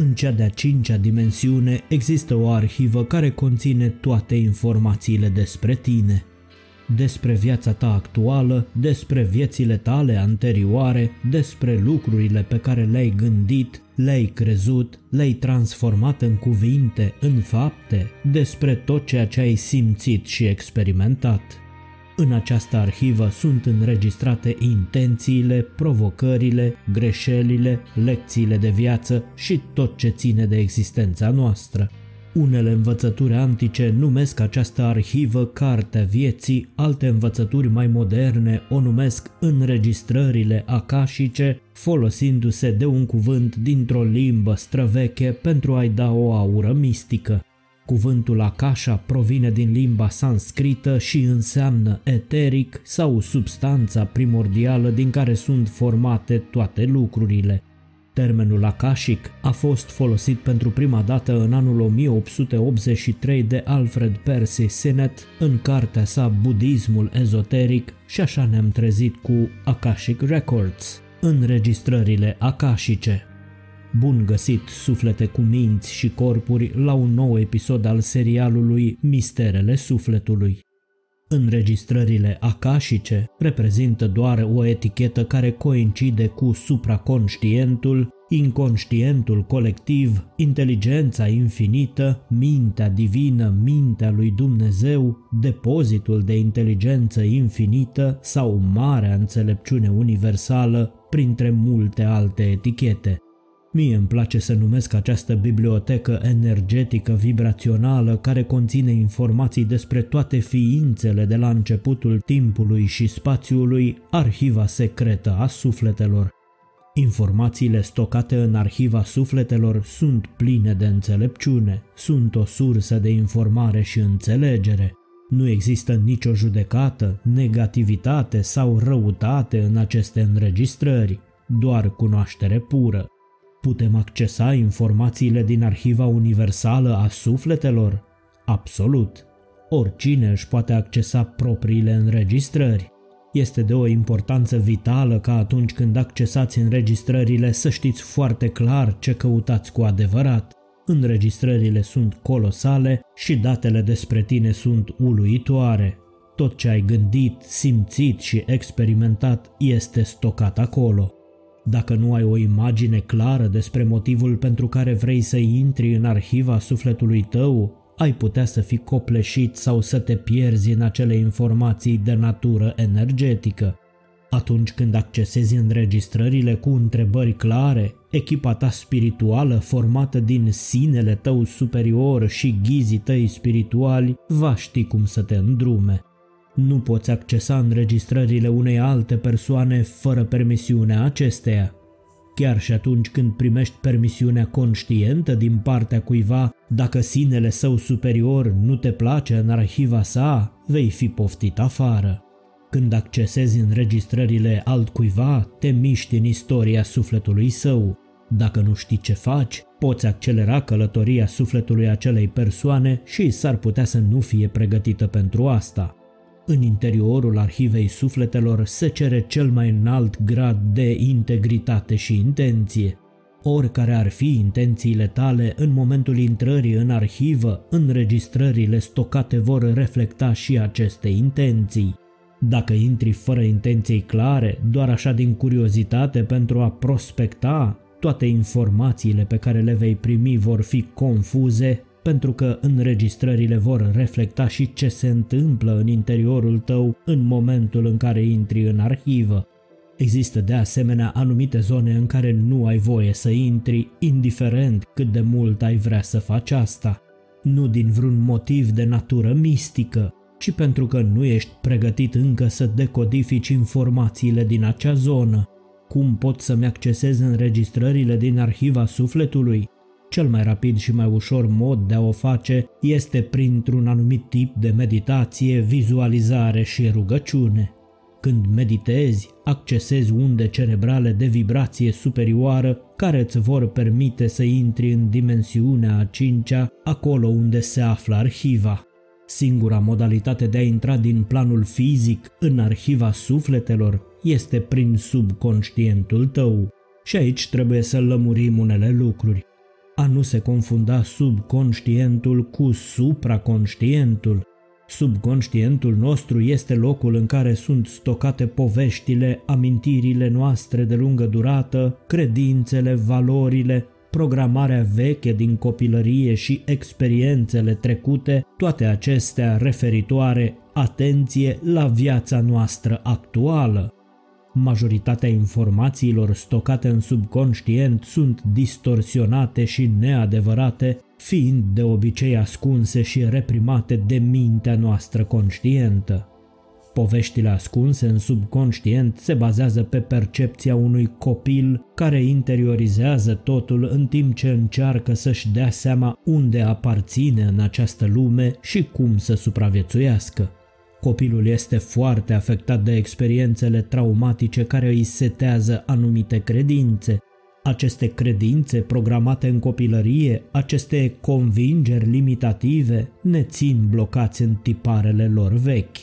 În cea de-a cincea dimensiune există o arhivă care conține toate informațiile despre tine. Despre viața ta actuală, despre viețile tale anterioare, despre lucrurile pe care le-ai gândit, le-ai crezut, le-ai transformat în cuvinte, în fapte, despre tot ceea ce ai simțit și experimentat. În această arhivă sunt înregistrate intențiile, provocările, greșelile, lecțiile de viață și tot ce ține de existența noastră. Unele învățături antice numesc această arhivă Cartea Vieții, alte învățături mai moderne o numesc înregistrările acașice, folosindu-se de un cuvânt dintr-o limbă străveche pentru a-i da o aură mistică. Cuvântul Akasha provine din limba sanscrită și înseamnă eteric sau substanța primordială din care sunt formate toate lucrurile. Termenul akashic a fost folosit pentru prima dată în anul 1883 de Alfred Percy Sinnett în cartea sa Budismul ezoteric și așa ne-am trezit cu Akashic Records, înregistrările akashice. Bun găsit, suflete cu minți și corpuri, la un nou episod al serialului Misterele Sufletului. Înregistrările acașice reprezintă doar o etichetă care coincide cu supraconștientul, inconștientul colectiv, inteligența infinită, mintea divină, mintea lui Dumnezeu, depozitul de inteligență infinită sau marea înțelepciune universală, printre multe alte etichete. Mie îmi place să numesc această bibliotecă energetică vibrațională care conține informații despre toate ființele de la începutul timpului și spațiului, arhiva secretă a sufletelor. Informațiile stocate în arhiva sufletelor sunt pline de înțelepciune, sunt o sursă de informare și înțelegere. Nu există nicio judecată, negativitate sau răutate în aceste înregistrări, doar cunoaștere pură. Putem accesa informațiile din arhiva universală a sufletelor? Absolut. Oricine își poate accesa propriile înregistrări. Este de o importanță vitală ca atunci când accesați înregistrările să știți foarte clar ce căutați cu adevărat. Înregistrările sunt colosale și datele despre tine sunt uluitoare. Tot ce ai gândit, simțit și experimentat este stocat acolo. Dacă nu ai o imagine clară despre motivul pentru care vrei să intri în arhiva sufletului tău, ai putea să fii copleșit sau să te pierzi în acele informații de natură energetică. Atunci când accesezi înregistrările cu întrebări clare, echipa ta spirituală formată din sinele tău superior și ghizii tăi spirituali va ști cum să te îndrume. Nu poți accesa înregistrările unei alte persoane fără permisiunea acesteia. Chiar și atunci când primești permisiunea conștientă din partea cuiva, dacă sinele său superior nu te place în arhiva sa, vei fi poftit afară. Când accesezi înregistrările altcuiva, te miști în istoria sufletului său. Dacă nu știi ce faci, poți accelera călătoria sufletului acelei persoane și s-ar putea să nu fie pregătită pentru asta. În interiorul arhivei sufletelor se cere cel mai înalt grad de integritate și intenție. Oricare ar fi intențiile tale în momentul intrării în arhivă, înregistrările stocate vor reflecta și aceste intenții. Dacă intri fără intenții clare, doar așa din curiozitate pentru a prospecta, toate informațiile pe care le vei primi vor fi confuze pentru că înregistrările vor reflecta și ce se întâmplă în interiorul tău în momentul în care intri în arhivă. Există de asemenea anumite zone în care nu ai voie să intri, indiferent cât de mult ai vrea să faci asta. Nu din vreun motiv de natură mistică, ci pentru că nu ești pregătit încă să decodifici informațiile din acea zonă. Cum pot să-mi accesez înregistrările din arhiva sufletului? Cel mai rapid și mai ușor mod de a o face este printr-un anumit tip de meditație, vizualizare și rugăciune. Când meditezi, accesezi unde cerebrale de vibrație superioară care îți vor permite să intri în dimensiunea a cincea, acolo unde se află arhiva. Singura modalitate de a intra din planul fizic în arhiva sufletelor este prin subconștientul tău. Și aici trebuie să lămurim unele lucruri. A nu se confunda subconștientul cu supraconștientul. Subconștientul nostru este locul în care sunt stocate poveștile, amintirile noastre de lungă durată, credințele, valorile, programarea veche din copilărie și experiențele trecute, toate acestea referitoare, atenție, la viața noastră actuală. Majoritatea informațiilor stocate în subconștient sunt distorsionate și neadevărate, fiind de obicei ascunse și reprimate de mintea noastră conștientă. Poveștile ascunse în subconștient se bazează pe percepția unui copil care interiorizează totul în timp ce încearcă să-și dea seama unde aparține în această lume și cum să supraviețuiască. Copilul este foarte afectat de experiențele traumatice care îi setează anumite credințe. Aceste credințe programate în copilărie, aceste convingeri limitative, ne țin blocați în tiparele lor vechi.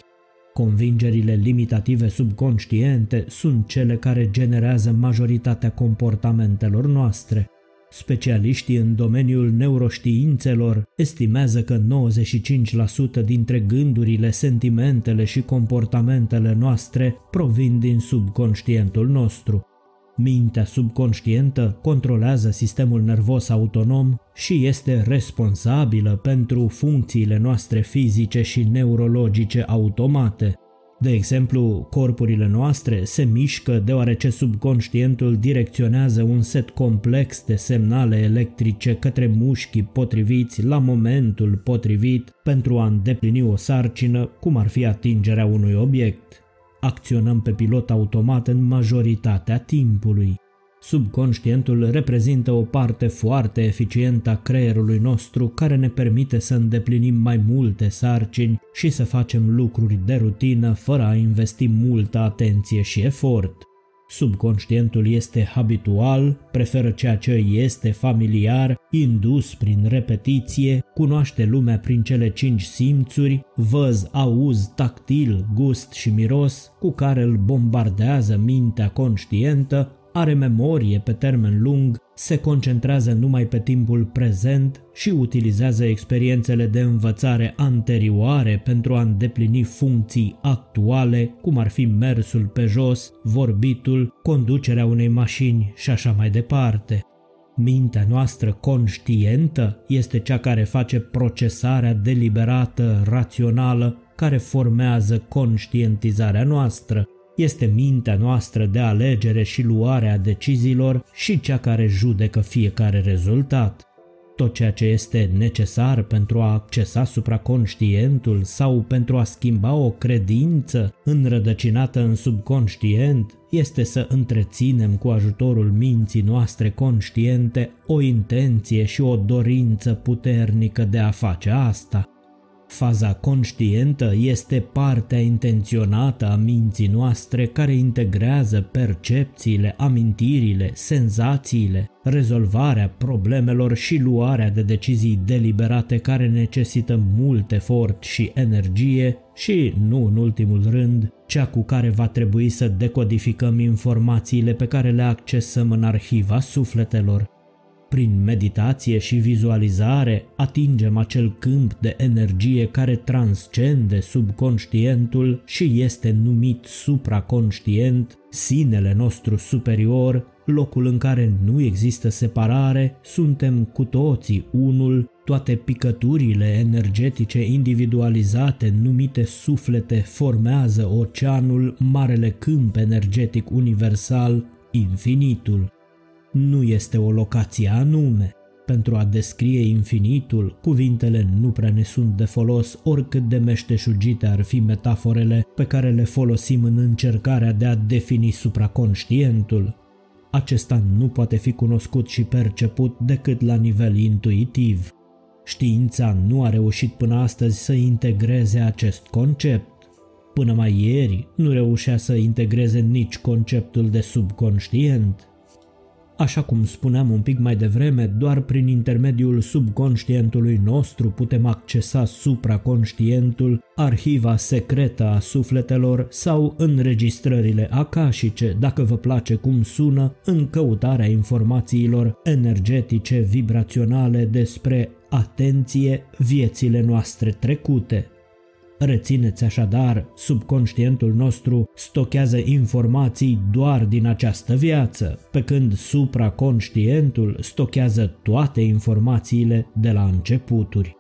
Convingerile limitative subconștiente sunt cele care generează majoritatea comportamentelor noastre. Specialiștii în domeniul neuroștiințelor estimează că 95% dintre gândurile, sentimentele și comportamentele noastre provin din subconștientul nostru. Mintea subconștientă controlează sistemul nervos autonom și este responsabilă pentru funcțiile noastre fizice și neurologice automate. De exemplu, corpurile noastre se mișcă deoarece subconștientul direcționează un set complex de semnale electrice către mușchii potriviți la momentul potrivit pentru a îndeplini o sarcină, cum ar fi atingerea unui obiect. Acționăm pe pilot automat în majoritatea timpului. Subconștientul reprezintă o parte foarte eficientă a creierului nostru care ne permite să îndeplinim mai multe sarcini și să facem lucruri de rutină fără a investi multă atenție și efort. Subconștientul este habitual, preferă ceea ce este familiar, indus prin repetiție, cunoaște lumea prin cele cinci simțuri, văz, auz, tactil, gust și miros, cu care îl bombardează mintea conștientă, are memorie pe termen lung, se concentrează numai pe timpul prezent și utilizează experiențele de învățare anterioare pentru a îndeplini funcții actuale, cum ar fi mersul pe jos, vorbitul, conducerea unei mașini și așa mai departe. Mintea noastră conștientă este cea care face procesarea deliberată, rațională, care formează conștientizarea noastră, este mintea noastră de alegere și luarea deciziilor și cea care judecă fiecare rezultat. Tot ceea ce este necesar pentru a accesa supraconștientul sau pentru a schimba o credință înrădăcinată în subconștient este să întreținem cu ajutorul minții noastre conștiente o intenție și o dorință puternică de a face asta – Faza conștientă este partea intenționată a minții noastre care integrează percepțiile, amintirile, senzațiile, rezolvarea problemelor și luarea de decizii deliberate care necesită mult efort și energie și, nu în ultimul rând, cea cu care va trebui să decodificăm informațiile pe care le accesăm în arhiva sufletelor prin meditație și vizualizare atingem acel câmp de energie care transcende subconștientul și este numit supraconștient, sinele nostru superior, locul în care nu există separare, suntem cu toții unul, toate picăturile energetice individualizate numite suflete formează oceanul, marele câmp energetic universal, infinitul nu este o locație anume. Pentru a descrie infinitul, cuvintele nu prea ne sunt de folos oricât de meșteșugite ar fi metaforele pe care le folosim în încercarea de a defini supraconștientul. Acesta nu poate fi cunoscut și perceput decât la nivel intuitiv. Știința nu a reușit până astăzi să integreze acest concept. Până mai ieri nu reușea să integreze nici conceptul de subconștient. Așa cum spuneam un pic mai devreme, doar prin intermediul subconștientului nostru putem accesa supraconștientul, arhiva secretă a sufletelor sau înregistrările acașice, dacă vă place cum sună, în căutarea informațiilor energetice, vibraționale despre, atenție, viețile noastre trecute, Rețineți așadar, subconștientul nostru stochează informații doar din această viață, pe când supraconștientul stochează toate informațiile de la începuturi.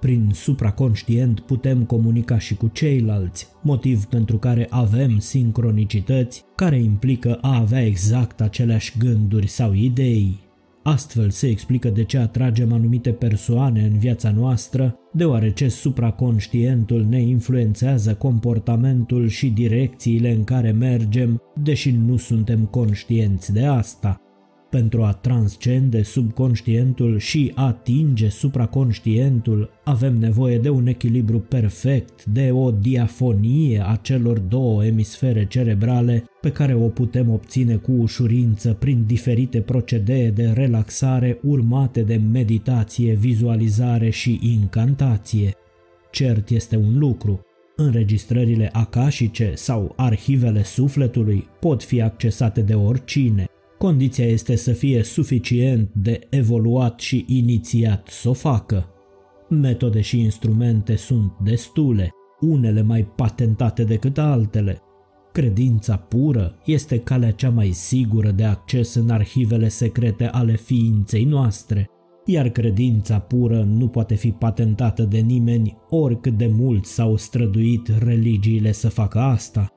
Prin supraconștient putem comunica și cu ceilalți, motiv pentru care avem sincronicități care implică a avea exact aceleași gânduri sau idei, Astfel se explică de ce atragem anumite persoane în viața noastră, deoarece supraconștientul ne influențează comportamentul și direcțiile în care mergem, deși nu suntem conștienți de asta. Pentru a transcende subconștientul și atinge supraconștientul, avem nevoie de un echilibru perfect, de o diafonie a celor două emisfere cerebrale pe care o putem obține cu ușurință prin diferite procedee de relaxare urmate de meditație, vizualizare și incantație. Cert este un lucru, Înregistrările acașice sau arhivele sufletului pot fi accesate de oricine, Condiția este să fie suficient de evoluat și inițiat să o facă. Metode și instrumente sunt destule, unele mai patentate decât altele. Credința pură este calea cea mai sigură de acces în arhivele secrete ale ființei noastre, iar credința pură nu poate fi patentată de nimeni oricât de mult s-au străduit religiile să facă asta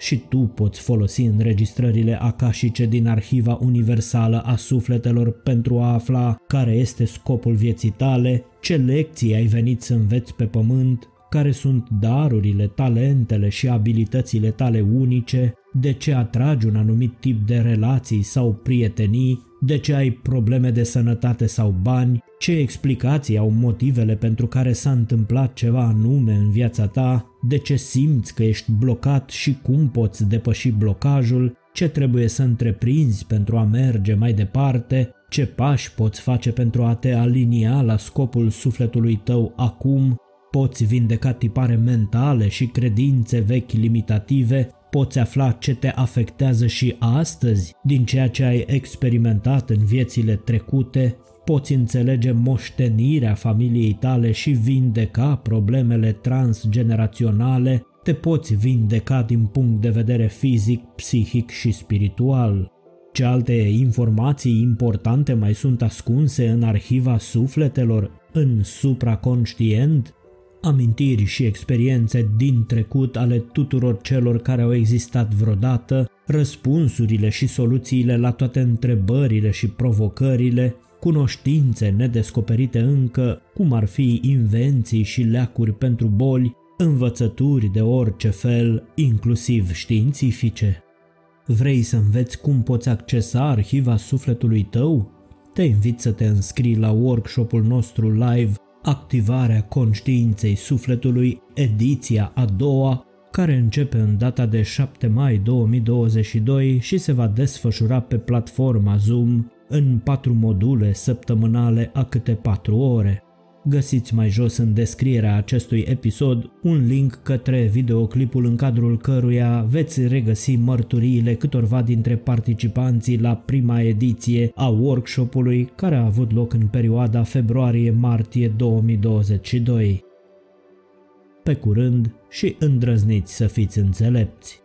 și tu poți folosi înregistrările acașice din Arhiva Universală a Sufletelor pentru a afla care este scopul vieții tale, ce lecții ai venit să înveți pe pământ, care sunt darurile, talentele și abilitățile tale unice, de ce atragi un anumit tip de relații sau prietenii, de ce ai probleme de sănătate sau bani, ce explicații au motivele pentru care s-a întâmplat ceva anume în viața ta, de ce simți că ești blocat și cum poți depăși blocajul, ce trebuie să întreprinzi pentru a merge mai departe, ce pași poți face pentru a te alinia la scopul sufletului tău acum, poți vindeca tipare mentale și credințe vechi limitative poți afla ce te afectează și astăzi din ceea ce ai experimentat în viețile trecute, poți înțelege moștenirea familiei tale și vindeca problemele transgeneraționale, te poți vindeca din punct de vedere fizic, psihic și spiritual. Ce alte informații importante mai sunt ascunse în arhiva sufletelor, în supraconștient? Amintiri și experiențe din trecut ale tuturor celor care au existat vreodată, răspunsurile și soluțiile la toate întrebările și provocările, cunoștințe nedescoperite încă, cum ar fi invenții și leacuri pentru boli, învățături de orice fel, inclusiv științifice. Vrei să înveți cum poți accesa arhiva sufletului tău? Te invit să te înscrii la workshopul nostru live Activarea conștiinței sufletului, ediția a doua, care începe în data de 7 mai 2022 și se va desfășura pe platforma Zoom în patru module săptămânale a câte 4 ore. Găsiți mai jos în descrierea acestui episod un link către videoclipul în cadrul căruia veți regăsi mărturiile câtorva dintre participanții la prima ediție a workshopului care a avut loc în perioada februarie-martie 2022. Pe curând și îndrăzniți să fiți înțelepți!